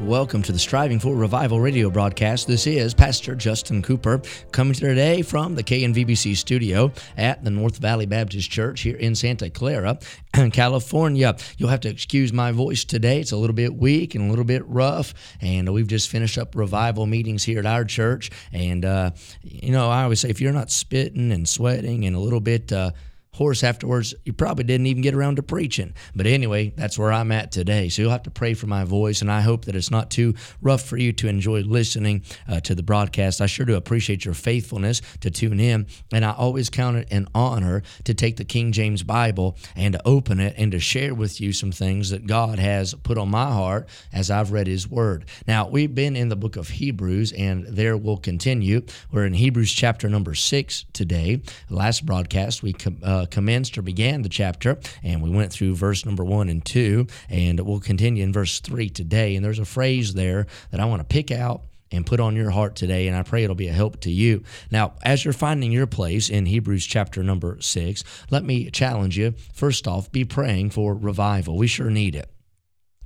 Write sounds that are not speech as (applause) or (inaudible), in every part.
Welcome to the Striving for Revival radio broadcast. This is Pastor Justin Cooper coming to today from the KNVBC studio at the North Valley Baptist Church here in Santa Clara, (clears throat) California. You'll have to excuse my voice today. It's a little bit weak and a little bit rough, and we've just finished up revival meetings here at our church. And, uh, you know, I always say if you're not spitting and sweating and a little bit, uh, hoarse afterwards, you probably didn't even get around to preaching. But anyway, that's where I'm at today. So you'll have to pray for my voice, and I hope that it's not too rough for you to enjoy listening uh, to the broadcast. I sure do appreciate your faithfulness to tune in, and I always count it an honor to take the King James Bible and to open it and to share with you some things that God has put on my heart as I've read His Word. Now, we've been in the book of Hebrews, and there we'll continue. We're in Hebrews chapter number six today. Last broadcast, we uh, commenced or began the chapter, and we went through verse number one and two, and we'll continue in verse three today. And there's a phrase there that I want to pick out and put on your heart today, and I pray it'll be a help to you. Now, as you're finding your place in Hebrews chapter number six, let me challenge you. First off, be praying for revival. We sure need it.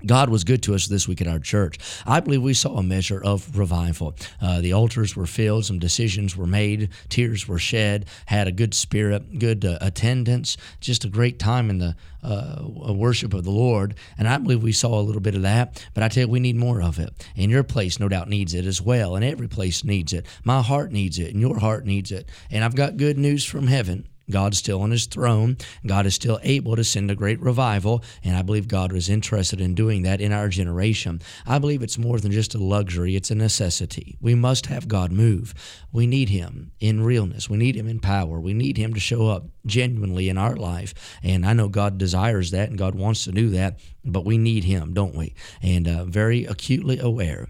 God was good to us this week at our church. I believe we saw a measure of revival. Uh, the altars were filled, some decisions were made, tears were shed, had a good spirit, good uh, attendance, just a great time in the uh, worship of the Lord. And I believe we saw a little bit of that, but I tell you, we need more of it. And your place, no doubt, needs it as well. And every place needs it. My heart needs it, and your heart needs it. And I've got good news from heaven. God's still on his throne. God is still able to send a great revival, and I believe God was interested in doing that in our generation. I believe it's more than just a luxury, it's a necessity. We must have God move. We need him in realness. We need him in power. We need him to show up genuinely in our life. And I know God desires that and God wants to do that, but we need him, don't we? And uh, very acutely aware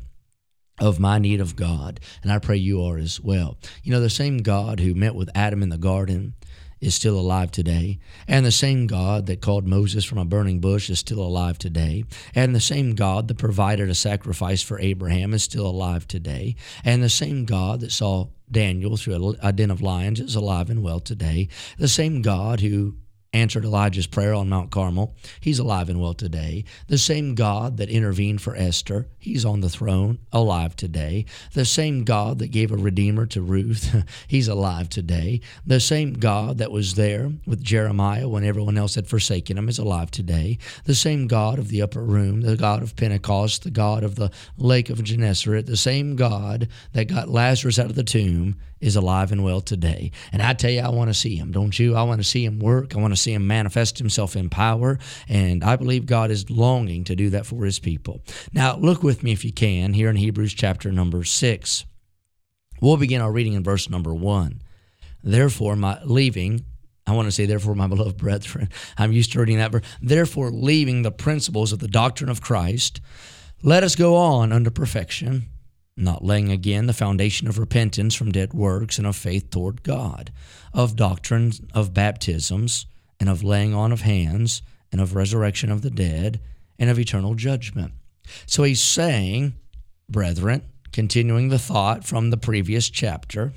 of my need of God, and I pray you are as well. You know, the same God who met with Adam in the garden is still alive today. And the same God that called Moses from a burning bush is still alive today. And the same God that provided a sacrifice for Abraham is still alive today. And the same God that saw Daniel through a den of lions is alive and well today. The same God who answered Elijah's prayer on Mount Carmel. He's alive and well today. The same God that intervened for Esther, he's on the throne, alive today. The same God that gave a redeemer to Ruth, (laughs) he's alive today. The same God that was there with Jeremiah when everyone else had forsaken him is alive today. The same God of the upper room, the God of Pentecost, the God of the lake of Gennesaret, the same God that got Lazarus out of the tomb is alive and well today. And I tell you, I want to see him, don't you? I want to see him work. I want to see him manifest himself in power. And I believe God is longing to do that for his people. Now, look with me if you can here in Hebrews chapter number six. We'll begin our reading in verse number one. Therefore, my leaving, I want to say, therefore, my (laughs) beloved brethren, I'm used to reading that verse. Therefore, leaving the principles of the doctrine of Christ, let us go on unto perfection not laying again the foundation of repentance from dead works and of faith toward God, of doctrines of baptisms, and of laying on of hands, and of resurrection of the dead, and of eternal judgment. So he's saying, brethren, continuing the thought from the previous chapter,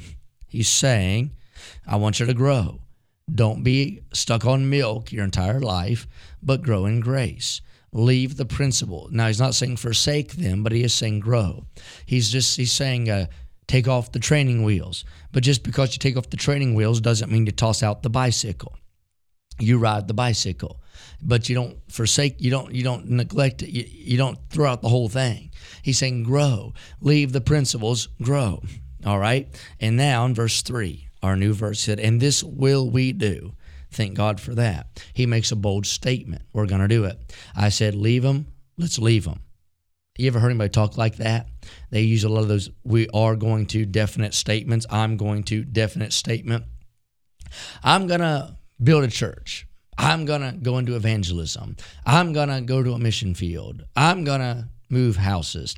he's saying, I want you to grow. Don't be stuck on milk your entire life, but grow in grace leave the principle. Now he's not saying forsake them, but he is saying grow. He's just he's saying uh, take off the training wheels. But just because you take off the training wheels doesn't mean you toss out the bicycle. You ride the bicycle, but you don't forsake. You don't you don't neglect it. You, you don't throw out the whole thing. He's saying grow. Leave the principles. Grow. All right. And now in verse three, our new verse said, "And this will we do." Thank God for that. He makes a bold statement. We're going to do it. I said, leave them. Let's leave them. You ever heard anybody talk like that? They use a lot of those, we are going to definite statements. I'm going to definite statement. I'm going to build a church. I'm going to go into evangelism. I'm going to go to a mission field. I'm going to move houses.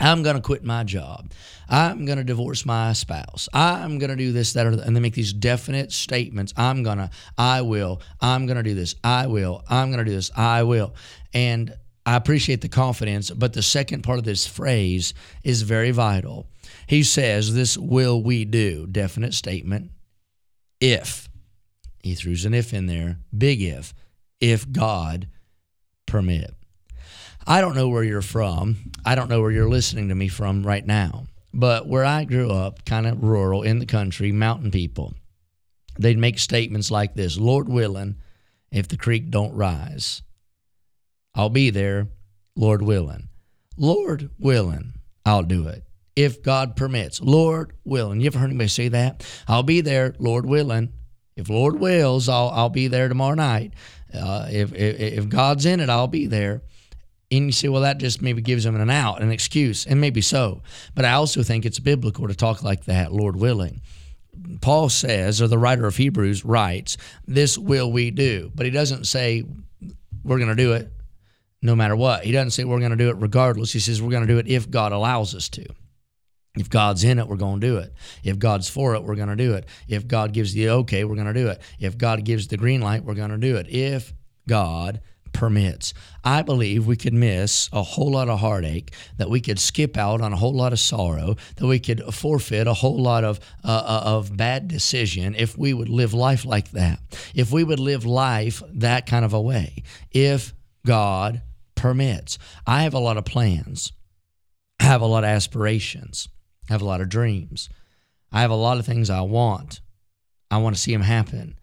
I'm going to quit my job. I'm going to divorce my spouse. I'm going to do this, that, or that. And they make these definite statements. I'm going to, I will, I'm going to do this, I will, I'm going to do this, I will. And I appreciate the confidence, but the second part of this phrase is very vital. He says, This will we do, definite statement, if. He throws an if in there, big if, if God permit. I don't know where you're from. I don't know where you're listening to me from right now. But where I grew up, kind of rural in the country, mountain people, they'd make statements like this Lord willing, if the creek don't rise. I'll be there, Lord willing. Lord willing, I'll do it. If God permits, Lord willing. You ever heard anybody say that? I'll be there, Lord willing. If Lord wills, I'll, I'll be there tomorrow night. Uh, if, if, if God's in it, I'll be there. And you say, well, that just maybe gives them an out, an excuse, and maybe so. But I also think it's biblical to talk like that, Lord willing. Paul says, or the writer of Hebrews writes, this will we do. But he doesn't say we're going to do it no matter what. He doesn't say we're going to do it regardless. He says we're going to do it if God allows us to. If God's in it, we're going to do it. If God's for it, we're going to do it. If God gives the okay, we're going to do it. If God gives the green light, we're going to do it. If God permits. I believe we could miss a whole lot of heartache, that we could skip out on a whole lot of sorrow, that we could forfeit a whole lot of, uh, uh of bad decision if we would live life like that. If we would live life that kind of a way. If God permits. I have a lot of plans. I have a lot of aspirations. I have a lot of dreams. I have a lot of things I want. I want to see them happen.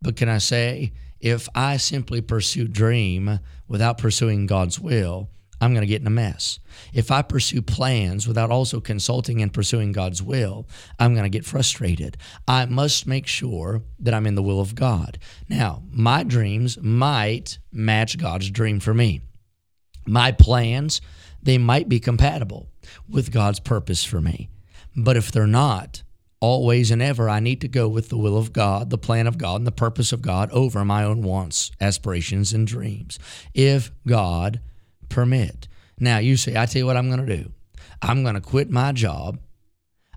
But can I say, if I simply pursue dream without pursuing God's will, I'm going to get in a mess. If I pursue plans without also consulting and pursuing God's will, I'm going to get frustrated. I must make sure that I'm in the will of God. Now, my dreams might match God's dream for me my plans, they might be compatible with God's purpose for me. But if they're not, always and ever, I need to go with the will of God, the plan of God, and the purpose of God over my own wants, aspirations, and dreams. If God permit. Now, you say, I tell you what I'm going to do. I'm going to quit my job.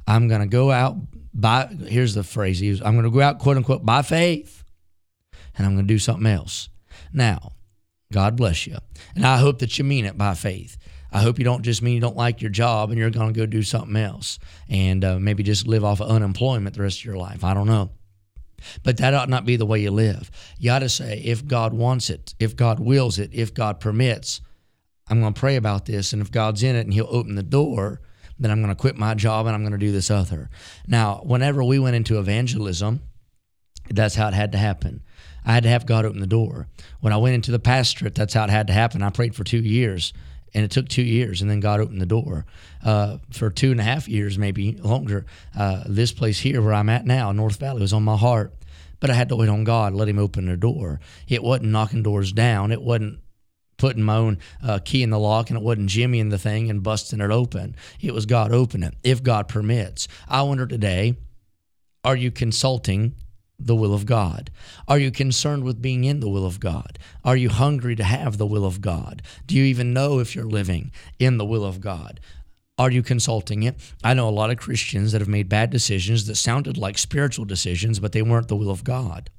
I'm going to go out by, here's the phrase he used I'm going to go out, quote unquote, by faith, and I'm going to do something else. Now, God bless you. And I hope that you mean it by faith. I hope you don't just mean you don't like your job and you're going to go do something else and uh, maybe just live off of unemployment the rest of your life. I don't know. But that ought not be the way you live. You ought to say, if God wants it, if God wills it, if God permits, I'm going to pray about this. And if God's in it and He'll open the door, then I'm going to quit my job and I'm going to do this other. Now, whenever we went into evangelism, that's how it had to happen. I had to have God open the door. When I went into the pastorate, that's how it had to happen. I prayed for two years, and it took two years, and then God opened the door. Uh, for two and a half years, maybe longer, uh, this place here where I'm at now, North Valley, was on my heart. But I had to wait on God, let Him open the door. It wasn't knocking doors down. It wasn't putting my own uh, key in the lock and it wasn't Jimmy in the thing and busting it open. It was God opening it, if God permits. I wonder today, are you consulting the will of God? Are you concerned with being in the will of God? Are you hungry to have the will of God? Do you even know if you're living in the will of God? Are you consulting it? I know a lot of Christians that have made bad decisions that sounded like spiritual decisions, but they weren't the will of God.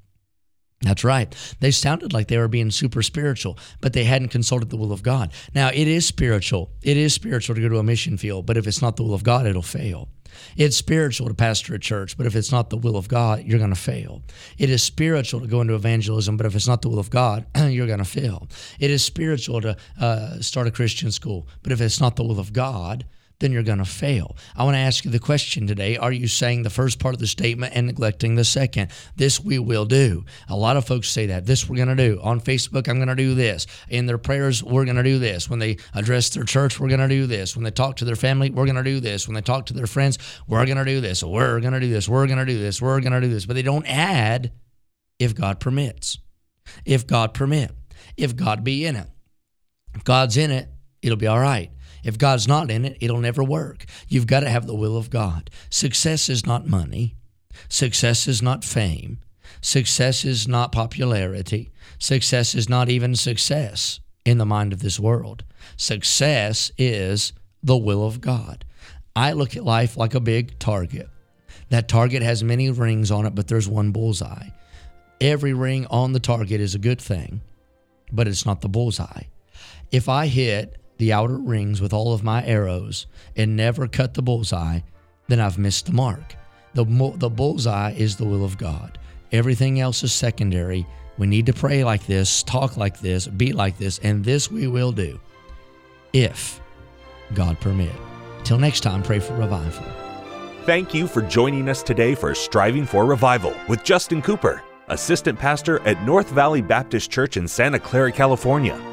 That's right. They sounded like they were being super spiritual, but they hadn't consulted the will of God. Now, it is spiritual. It is spiritual to go to a mission field, but if it's not the will of God, it'll fail. It's spiritual to pastor a church, but if it's not the will of God, you're going to fail. It is spiritual to go into evangelism, but if it's not the will of God, (clears throat) you're going to fail. It is spiritual to uh, start a Christian school, but if it's not the will of God, then you're going to fail. I want to ask you the question today Are you saying the first part of the statement and neglecting the second? This we will do. A lot of folks say that. This we're going to do. On Facebook, I'm going to do this. In their prayers, we're going to do this. When they address their church, we're going to do this. When they talk to their family, we're going to do this. When they talk to their friends, we're going to do this. We're going to do this. We're going to do this. We're going to do this. But they don't add if God permits. If God permit. If God be in it. If God's in it, it'll be all right. If God's not in it, it'll never work. You've got to have the will of God. Success is not money. Success is not fame. Success is not popularity. Success is not even success in the mind of this world. Success is the will of God. I look at life like a big target. That target has many rings on it, but there's one bullseye. Every ring on the target is a good thing, but it's not the bullseye if I hit the outer rings with all of my arrows and never cut the bullseye, then I've missed the mark. The, the bullseye is the will of God. Everything else is secondary. We need to pray like this, talk like this, be like this, and this we will do if God permit. Till next time, pray for revival. Thank you for joining us today for Striving for Revival with Justin Cooper, Assistant Pastor at North Valley Baptist Church in Santa Clara, California.